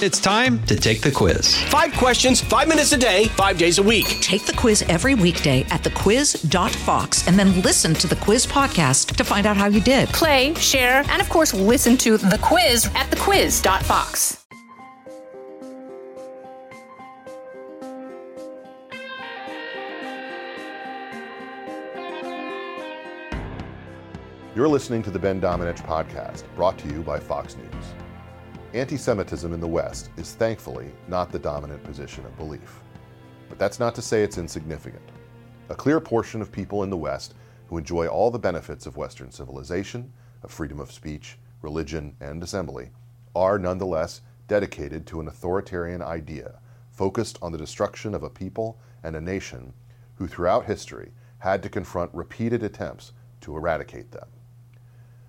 It's time to take the quiz. Five questions, five minutes a day, five days a week. Take the quiz every weekday at thequiz.fox and then listen to the quiz podcast to find out how you did. Play, share, and of course, listen to the quiz at thequiz.fox. You're listening to the Ben Domenech podcast, brought to you by Fox News. Anti Semitism in the West is thankfully not the dominant position of belief. But that's not to say it's insignificant. A clear portion of people in the West who enjoy all the benefits of Western civilization, of freedom of speech, religion, and assembly, are nonetheless dedicated to an authoritarian idea focused on the destruction of a people and a nation who throughout history had to confront repeated attempts to eradicate them.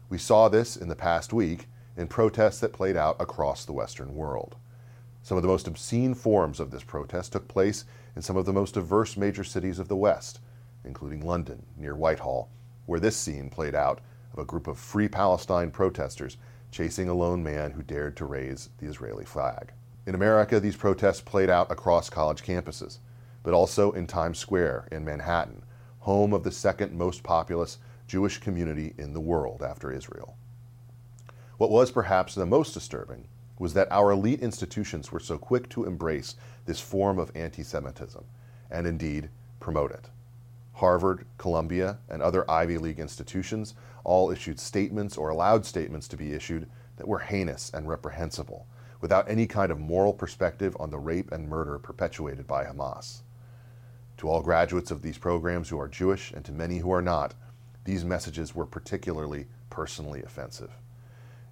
We saw this in the past week in protests that played out across the Western world. Some of the most obscene forms of this protest took place in some of the most diverse major cities of the West, including London, near Whitehall, where this scene played out of a group of Free Palestine protesters chasing a lone man who dared to raise the Israeli flag. In America, these protests played out across college campuses, but also in Times Square in Manhattan, home of the second most populous Jewish community in the world after Israel. What was perhaps the most disturbing was that our elite institutions were so quick to embrace this form of anti Semitism and indeed promote it. Harvard, Columbia, and other Ivy League institutions all issued statements or allowed statements to be issued that were heinous and reprehensible, without any kind of moral perspective on the rape and murder perpetuated by Hamas. To all graduates of these programs who are Jewish and to many who are not, these messages were particularly personally offensive.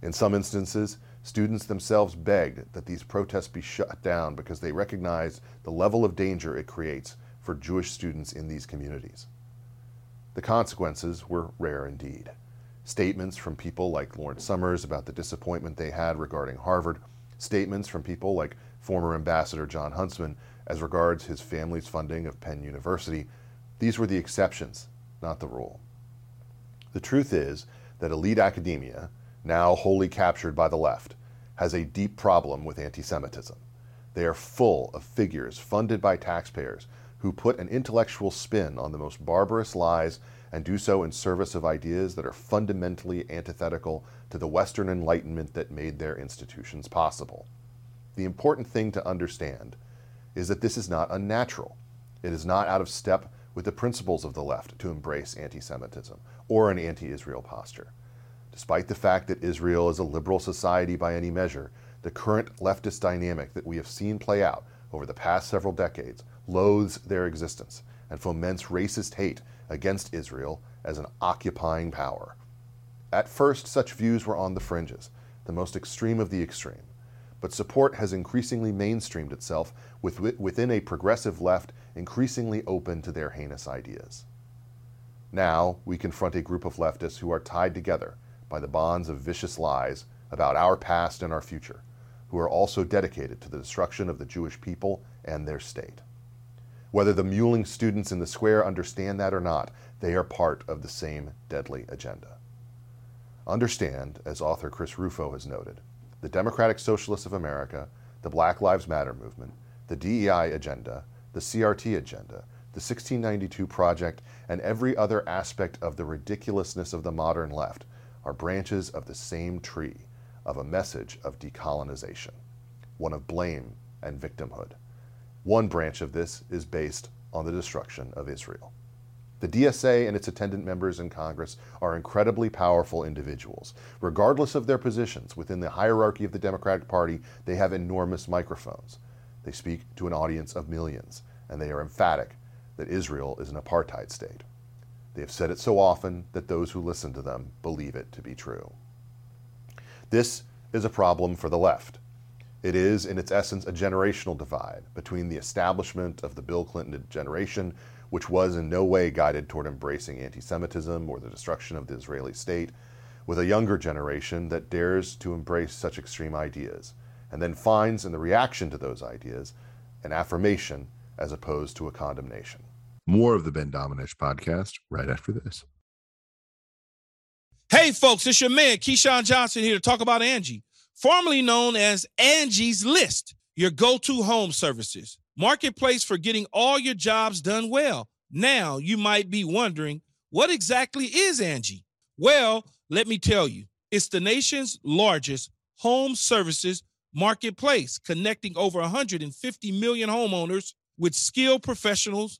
In some instances, students themselves begged that these protests be shut down because they recognized the level of danger it creates for Jewish students in these communities. The consequences were rare indeed. Statements from people like Lawrence Summers about the disappointment they had regarding Harvard, statements from people like former Ambassador Jon Huntsman as regards his family's funding of Penn University, these were the exceptions, not the rule. The truth is that elite academia, now wholly captured by the left, has a deep problem with anti Semitism. They are full of figures funded by taxpayers who put an intellectual spin on the most barbarous lies and do so in service of ideas that are fundamentally antithetical to the Western Enlightenment that made their institutions possible. The important thing to understand is that this is not unnatural. It is not out of step with the principles of the left to embrace anti Semitism or an anti Israel posture. Despite the fact that Israel is a liberal society by any measure, the current leftist dynamic that we have seen play out over the past several decades loathes their existence and foments racist hate against Israel as an occupying power. At first, such views were on the fringes, the most extreme of the extreme, but support has increasingly mainstreamed itself within a progressive left increasingly open to their heinous ideas. Now, we confront a group of leftists who are tied together by the bonds of vicious lies about our past and our future, who are also dedicated to the destruction of the Jewish people and their state. Whether the Muling students in the square understand that or not, they are part of the same deadly agenda. Understand, as author Chris Rufo has noted, the Democratic Socialists of America, the Black Lives Matter movement, the DEI agenda, the CRT agenda, the 1692 Project, and every other aspect of the ridiculousness of the modern left are branches of the same tree of a message of decolonization, one of blame and victimhood. One branch of this is based on the destruction of Israel. The DSA and its attendant members in Congress are incredibly powerful individuals. Regardless of their positions within the hierarchy of the Democratic Party, they have enormous microphones. They speak to an audience of millions, and they are emphatic that Israel is an apartheid state. They have said it so often that those who listen to them believe it to be true. This is a problem for the left. It is, in its essence, a generational divide between the establishment of the Bill Clinton generation, which was in no way guided toward embracing anti Semitism or the destruction of the Israeli state, with a younger generation that dares to embrace such extreme ideas, and then finds in the reaction to those ideas an affirmation as opposed to a condemnation. More of the Ben Domenech podcast right after this. Hey, folks, it's your man, Keyshawn Johnson, here to talk about Angie formerly known as Angie's List, your go to home services. Marketplace for getting all your jobs done well. Now you might be wondering, what exactly is Angie? Well, let me tell you, it's the nation's largest home services marketplace, connecting over 150 million homeowners with skilled professionals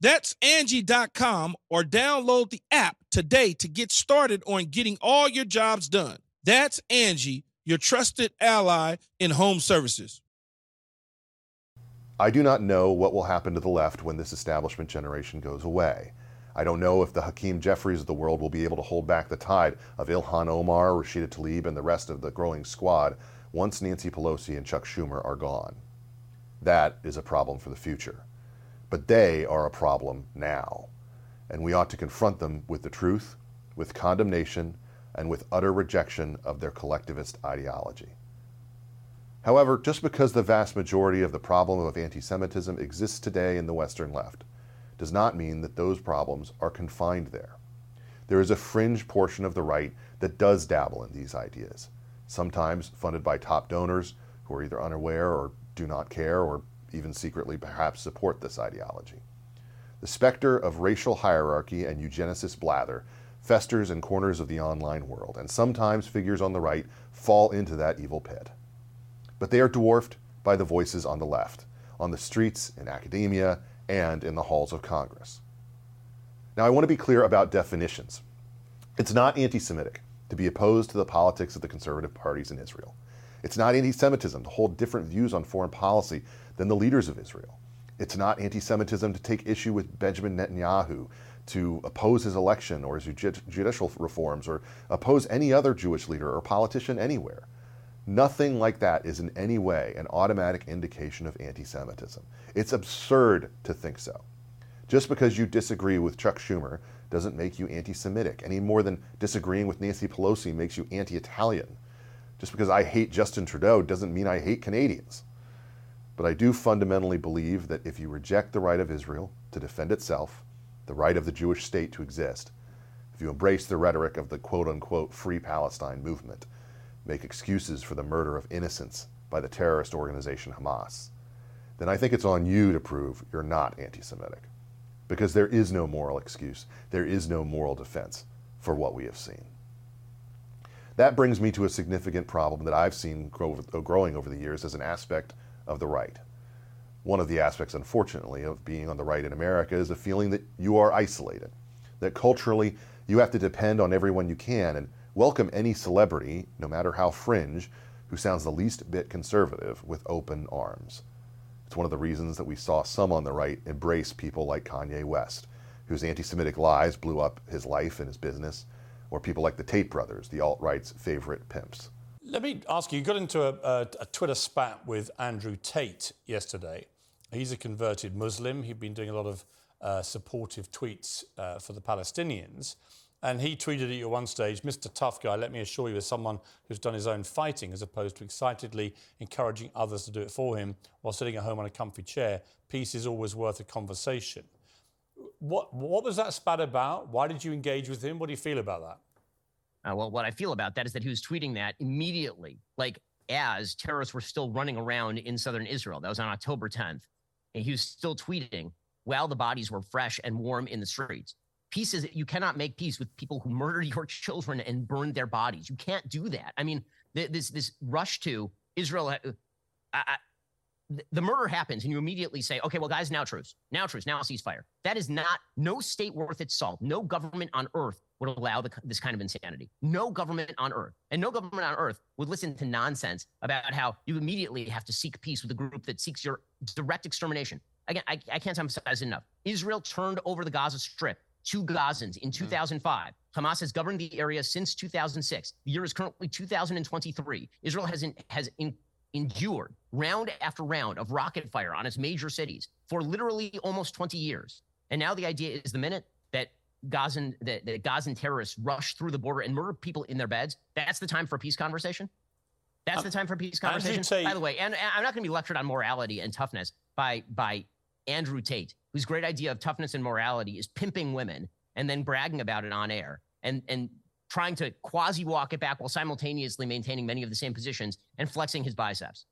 That's Angie.com or download the app today to get started on getting all your jobs done. That's Angie, your trusted ally in home services. I do not know what will happen to the left when this establishment generation goes away. I don't know if the Hakeem Jeffries of the world will be able to hold back the tide of Ilhan Omar, Rashida Tlaib, and the rest of the growing squad once Nancy Pelosi and Chuck Schumer are gone. That is a problem for the future. But they are a problem now. And we ought to confront them with the truth, with condemnation, and with utter rejection of their collectivist ideology. However, just because the vast majority of the problem of anti Semitism exists today in the Western left does not mean that those problems are confined there. There is a fringe portion of the right that does dabble in these ideas, sometimes funded by top donors who are either unaware or do not care or even secretly perhaps support this ideology. The specter of racial hierarchy and eugenicist blather festers in corners of the online world, and sometimes figures on the right fall into that evil pit. But they are dwarfed by the voices on the left, on the streets, in academia, and in the halls of Congress. Now, I want to be clear about definitions. It's not anti Semitic to be opposed to the politics of the conservative parties in Israel. It's not anti Semitism to hold different views on foreign policy than the leaders of Israel. It's not anti Semitism to take issue with Benjamin Netanyahu, to oppose his election or his judicial reforms, or oppose any other Jewish leader or politician anywhere. Nothing like that is in any way an automatic indication of anti Semitism. It's absurd to think so. Just because you disagree with Chuck Schumer doesn't make you anti Semitic, any more than disagreeing with Nancy Pelosi makes you anti Italian. Just because I hate Justin Trudeau doesn't mean I hate Canadians. But I do fundamentally believe that if you reject the right of Israel to defend itself, the right of the Jewish state to exist, if you embrace the rhetoric of the quote unquote Free Palestine movement, make excuses for the murder of innocents by the terrorist organization Hamas, then I think it's on you to prove you're not anti Semitic. Because there is no moral excuse, there is no moral defense for what we have seen. That brings me to a significant problem that I've seen grow, uh, growing over the years as an aspect of the right. One of the aspects, unfortunately, of being on the right in America is a feeling that you are isolated, that culturally you have to depend on everyone you can and welcome any celebrity, no matter how fringe, who sounds the least bit conservative with open arms. It's one of the reasons that we saw some on the right embrace people like Kanye West, whose anti Semitic lies blew up his life and his business, or people like the Tate brothers, the alt right's favorite pimps. Let me ask you, you got into a, a, a, Twitter spat with Andrew Tate yesterday. He's a converted Muslim. He'd been doing a lot of uh, supportive tweets uh, for the Palestinians. And he tweeted at you at one stage, Mr. Tough Guy, let me assure you, as someone who's done his own fighting as opposed to excitedly encouraging others to do it for him while sitting at home on a comfy chair, peace is always worth a conversation. What, what was that spat about? Why did you engage with him? What do you feel about that? Uh, well, what I feel about that is that he was tweeting that immediately, like as terrorists were still running around in southern Israel. That was on October 10th. And he was still tweeting while the bodies were fresh and warm in the streets. Peace is you cannot make peace with people who murdered your children and burned their bodies. You can't do that. I mean, this this rush to Israel. Uh, I, the murder happens and you immediately say, okay, well, guys, now truce, now truce, now ceasefire. That is not, no state worth its salt, no government on earth would allow the, this kind of insanity. No government on earth, and no government on earth would listen to nonsense about how you immediately have to seek peace with a group that seeks your direct extermination. Again, I, I can't emphasize enough. Israel turned over the Gaza Strip to Gazans in mm. 2005. Hamas has governed the area since 2006. The year is currently 2023. Israel has in, has in, endured round after round of rocket fire on its major cities for literally almost 20 years. And now the idea is the minute that Gazan that, that Gazan terrorists rush through the border and murder people in their beds, that's the time for a peace conversation. That's the um, time for peace conversation. Say- by the way, and, and I'm not going to be lectured on morality and toughness by by Andrew Tate, whose great idea of toughness and morality is pimping women and then bragging about it on air and and trying to quasi walk it back while simultaneously maintaining many of the same positions and flexing his biceps.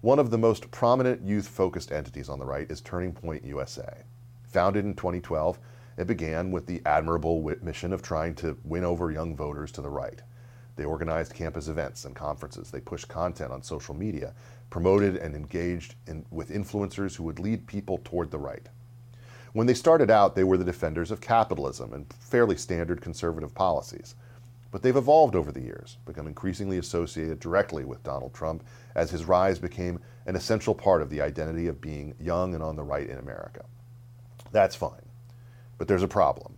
One of the most prominent youth focused entities on the right is Turning Point USA. Founded in 2012, it began with the admirable mission of trying to win over young voters to the right. They organized campus events and conferences. They pushed content on social media, promoted and engaged in, with influencers who would lead people toward the right. When they started out, they were the defenders of capitalism and fairly standard conservative policies. But they've evolved over the years, become increasingly associated directly with Donald Trump as his rise became an essential part of the identity of being young and on the right in America. That's fine. But there's a problem.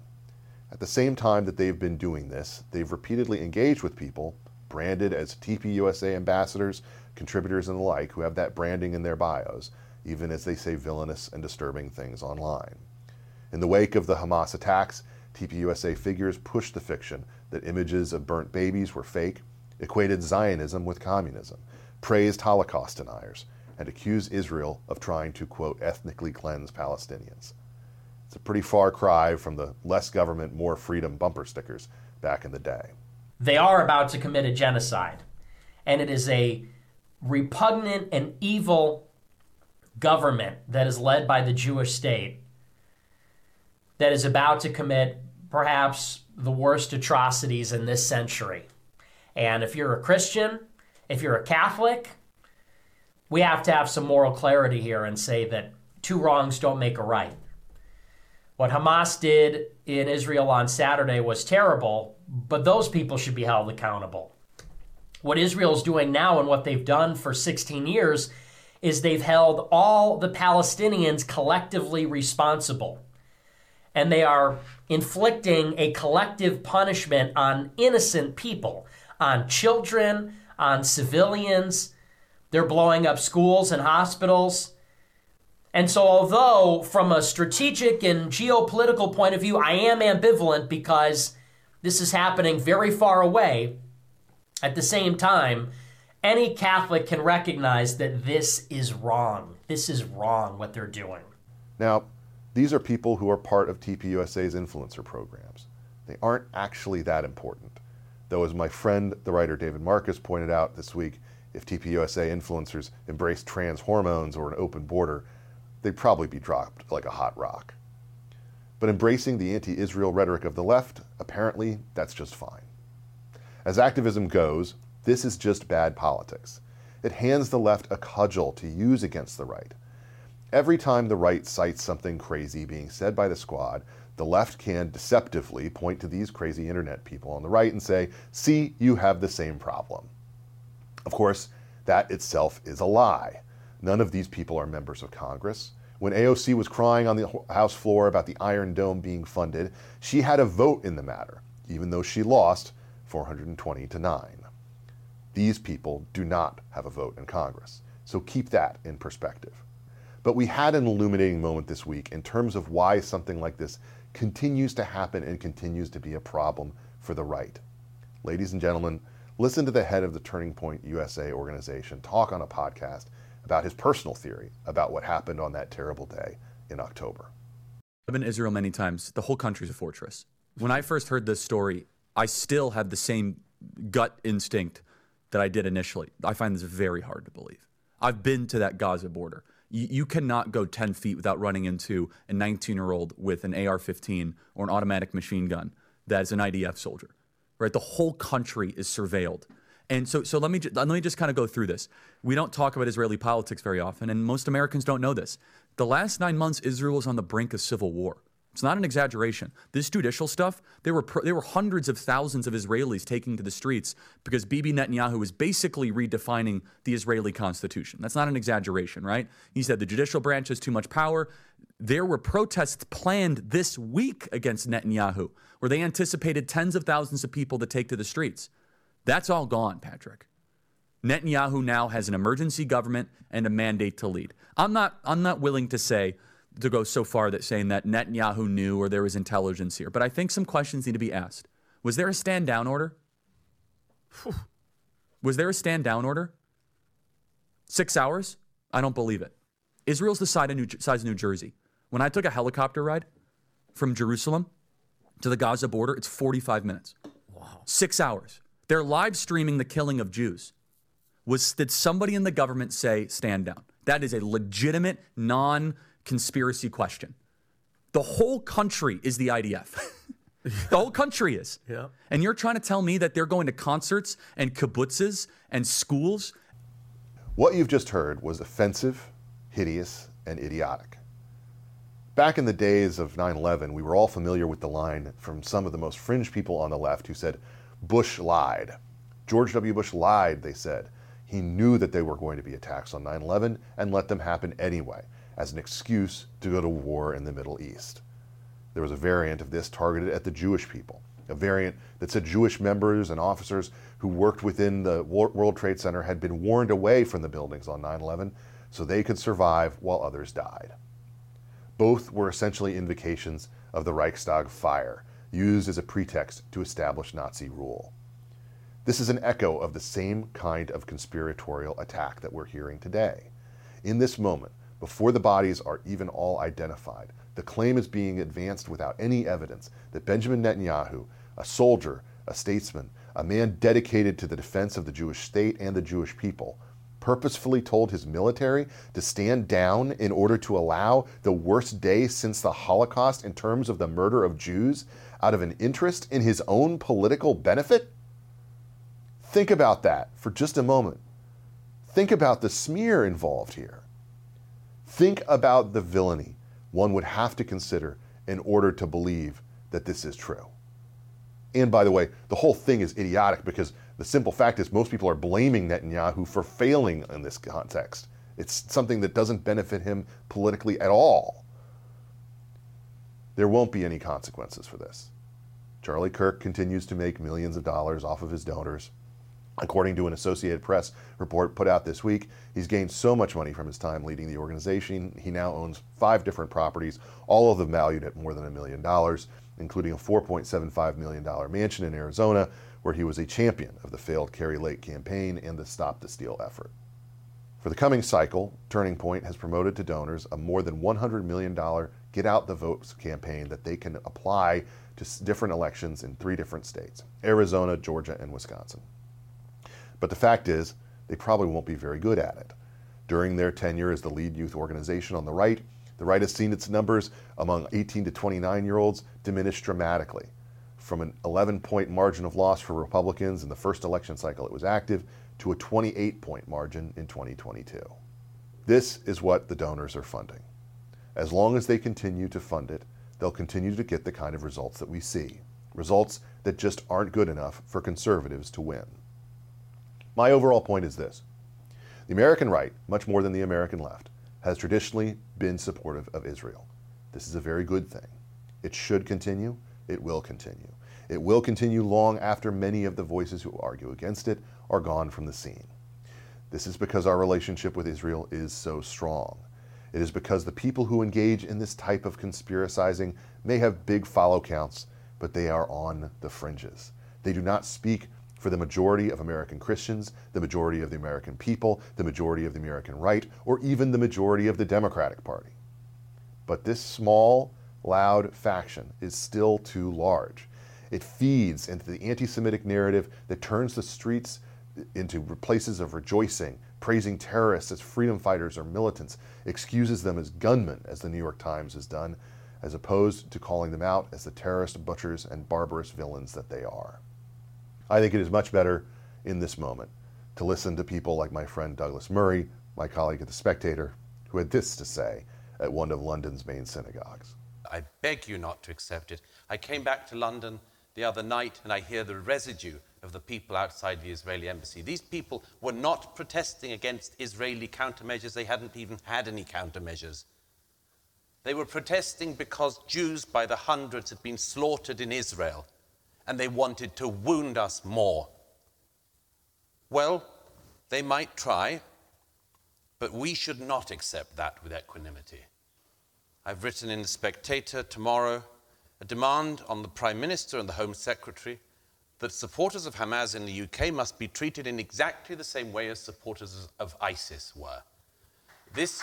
At the same time that they've been doing this, they've repeatedly engaged with people branded as TPUSA ambassadors, contributors, and the like who have that branding in their bios, even as they say villainous and disturbing things online. In the wake of the Hamas attacks, TPUSA figures pushed the fiction that images of burnt babies were fake, equated Zionism with communism, praised Holocaust deniers, and accused Israel of trying to, quote, ethnically cleanse Palestinians. It's a pretty far cry from the less government, more freedom bumper stickers back in the day. They are about to commit a genocide, and it is a repugnant and evil government that is led by the Jewish state that is about to commit perhaps the worst atrocities in this century. And if you're a Christian, if you're a Catholic, we have to have some moral clarity here and say that two wrongs don't make a right. What Hamas did in Israel on Saturday was terrible, but those people should be held accountable. What Israel's doing now and what they've done for 16 years is they've held all the Palestinians collectively responsible. And they are inflicting a collective punishment on innocent people, on children, on civilians. They're blowing up schools and hospitals. And so, although from a strategic and geopolitical point of view, I am ambivalent because this is happening very far away, at the same time, any Catholic can recognize that this is wrong. This is wrong what they're doing. Now, these are people who are part of TPUSA's influencer programs. They aren't actually that important. Though, as my friend, the writer David Marcus, pointed out this week, if TPUSA influencers embraced trans hormones or an open border, they'd probably be dropped like a hot rock. But embracing the anti Israel rhetoric of the left, apparently that's just fine. As activism goes, this is just bad politics. It hands the left a cudgel to use against the right. Every time the right cites something crazy being said by the squad, the left can deceptively point to these crazy internet people on the right and say, see, you have the same problem. Of course, that itself is a lie. None of these people are members of Congress. When AOC was crying on the House floor about the Iron Dome being funded, she had a vote in the matter, even though she lost 420 to 9. These people do not have a vote in Congress, so keep that in perspective. But we had an illuminating moment this week in terms of why something like this continues to happen and continues to be a problem for the right. Ladies and gentlemen, listen to the head of the Turning Point USA organization talk on a podcast about his personal theory about what happened on that terrible day in October. I've been to Israel many times. The whole country's a fortress. When I first heard this story, I still have the same gut instinct that I did initially. I find this very hard to believe. I've been to that Gaza border. You, cannot go 10 feet without running into a 19 year old with an AR 15 or an automatic machine gun that is an IDF soldier, right? The whole country is surveilled. And so, so let me let me just kind of go through this. We don't talk about Israeli politics very often, and most Americans don't know this. The last nine months, Israel was on the brink of civil war. It's not an exaggeration. This judicial stuff, there were there were hundreds of thousands of Israelis taking to the streets because Bibi Netanyahu is basically redefining the Israeli constitution. That's not an exaggeration, right? He said the judicial branch has too much power. There were protests planned this week against Netanyahu, where they anticipated tens of thousands of people to take to the streets. That's all gone, Patrick. Netanyahu now has an emergency government and a mandate to lead. I'm not I'm not willing to say to go so far that saying that Netanyahu knew or there was intelligence here, but I think some questions need to be asked. Was there a stand down order? Was there a stand down order? Six hours? I don't believe it. Israel's the size of New, size of New Jersey. When I took a helicopter ride from Jerusalem to the Gaza border, it's 45 minutes. Wow. Six hours. They're live streaming the killing of Jews. Was did somebody in the government say stand down? That is a legitimate non-conspiracy question. The whole country is the IDF. the whole country is. Yeah. And you're trying to tell me that they're going to concerts and kibbutzes and schools? What you've just heard was offensive, hideous, and idiotic. Back in the days of 9 11, we were all familiar with the line from some of the most fringe people on the left who said, Bush lied. George W. Bush lied, they said. He knew that they were going to be attacks on 9 11 and let them happen anyway, as an excuse to go to war in the Middle East. There was a variant of this targeted at the Jewish people, a variant that said Jewish members and officers who worked within the World Trade Center had been warned away from the buildings on 9 11 so they could survive while others died. Both were essentially invocations of the Reichstag fire, used as a pretext to establish Nazi rule. This is an echo of the same kind of conspiratorial attack that we're hearing today. In this moment, before the bodies are even all identified, the claim is being advanced without any evidence that Benjamin Netanyahu, a soldier, a statesman, a man dedicated to the defense of the Jewish state and the Jewish people, purposefully told his military to stand down in order to allow the worst day since the Holocaust in terms of the murder of Jews out of an interest in his own political benefit? Think about that for just a moment. Think about the smear involved here. Think about the villainy one would have to consider in order to believe that this is true. And by the way, the whole thing is idiotic because the simple fact is most people are blaming Netanyahu for failing in this context. It's something that doesn't benefit him politically at all. There won't be any consequences for this. Charlie Kirk continues to make millions of dollars off of his donors. According to an Associated Press report put out this week, he's gained so much money from his time leading the organization. He now owns five different properties, all of them valued at more than a million dollars, including a $4.75 million mansion in Arizona, where he was a champion of the failed Kari Lake campaign and the Stop the Steal effort. For the coming cycle, Turning Point has promoted to donors a more than $100 million Get Out the Votes campaign that they can apply to different elections in three different states Arizona, Georgia, and Wisconsin. But the fact is, they probably won't be very good at it. During their tenure as the lead youth organization on the right, the right has seen its numbers among 18 to 29 year olds diminish dramatically. From an 11 point margin of loss for Republicans in the first election cycle it was active to a 28 point margin in 2022. This is what the donors are funding. As long as they continue to fund it, they'll continue to get the kind of results that we see results that just aren't good enough for conservatives to win. My overall point is this the American right, much more than the American left, has traditionally been supportive of Israel. This is a very good thing. It should continue. It will continue. It will continue long after many of the voices who argue against it are gone from the scene. This is because our relationship with Israel is so strong. It is because the people who engage in this type of conspiracizing may have big follow counts, but they are on the fringes. They do not speak for the majority of American Christians, the majority of the American people, the majority of the American right, or even the majority of the Democratic Party. But this small, loud faction is still too large. It feeds into the anti Semitic narrative that turns the streets into places of rejoicing, praising terrorists as freedom fighters or militants, excuses them as gunmen, as the New York Times has done, as opposed to calling them out as the terrorist butchers and barbarous villains that they are. I think it is much better in this moment to listen to people like my friend Douglas Murray, my colleague at The Spectator, who had this to say at one of London's main synagogues. I beg you not to accept it. I came back to London the other night and I hear the residue of the people outside the Israeli embassy. These people were not protesting against Israeli countermeasures, they hadn't even had any countermeasures. They were protesting because Jews by the hundreds had been slaughtered in Israel and they wanted to wound us more. Well, they might try, but we should not accept that with equanimity. I've written in The Spectator tomorrow a demand on the Prime Minister and the Home Secretary that supporters of Hamas in the UK must be treated in exactly the same way as supporters of ISIS were. This.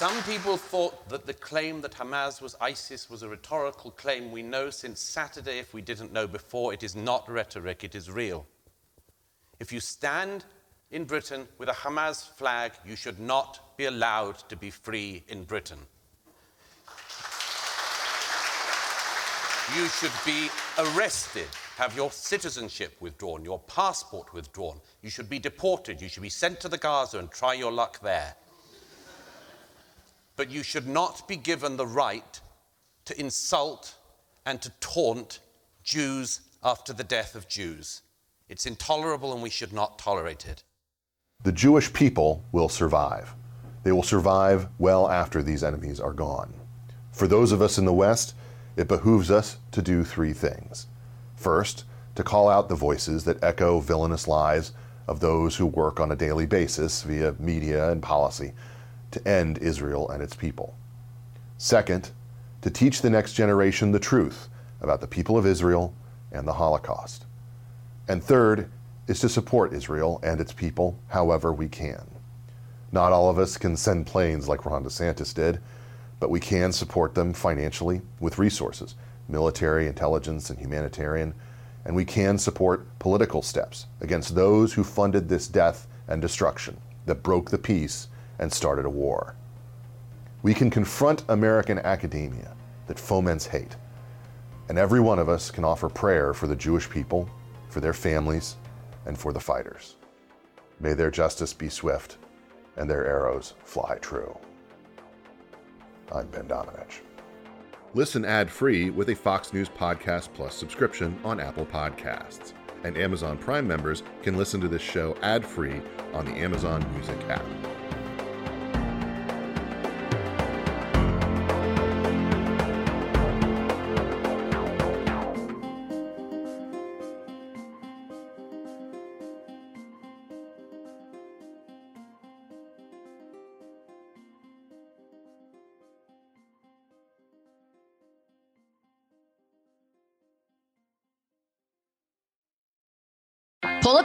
Some people thought that the claim that Hamas was ISIS was a rhetorical claim. We know since Saturday, if we didn't know before, it is not rhetoric, it is real. If you stand in Britain with a Hamas flag, you should not be allowed to be free in Britain. You should be arrested, have your citizenship withdrawn, your passport withdrawn. You should be deported. You should be sent to the Gaza and try your luck there but you should not be given the right to insult and to taunt Jews after the death of Jews. It's intolerable and we should not tolerate it. The Jewish people will survive. They will survive well after these enemies are gone. For those of us in the West, it behooves us to do three things. First, to call out the voices that echo villainous lies of those who work on a daily basis via media and policy to end Israel and its people. Second, to teach the next generation the truth about the people of Israel and the Holocaust. And third is to support Israel and its people however we can. Not all of us can send planes like Ron DeSantis did, but we can support them financially with resources, military, intelligence, and humanitarian, and we can support political steps against those who funded this death and destruction that broke the peace and started a war. We can confront American academia that foments hate, and every one of us can offer prayer for the Jewish people, for their families, and for the fighters. May their justice be swift and their arrows fly true. I'm Ben Domenech. Listen ad-free with a Fox News Podcast Plus subscription on Apple Podcasts. And Amazon Prime members can listen to this show ad-free on the Amazon Music app.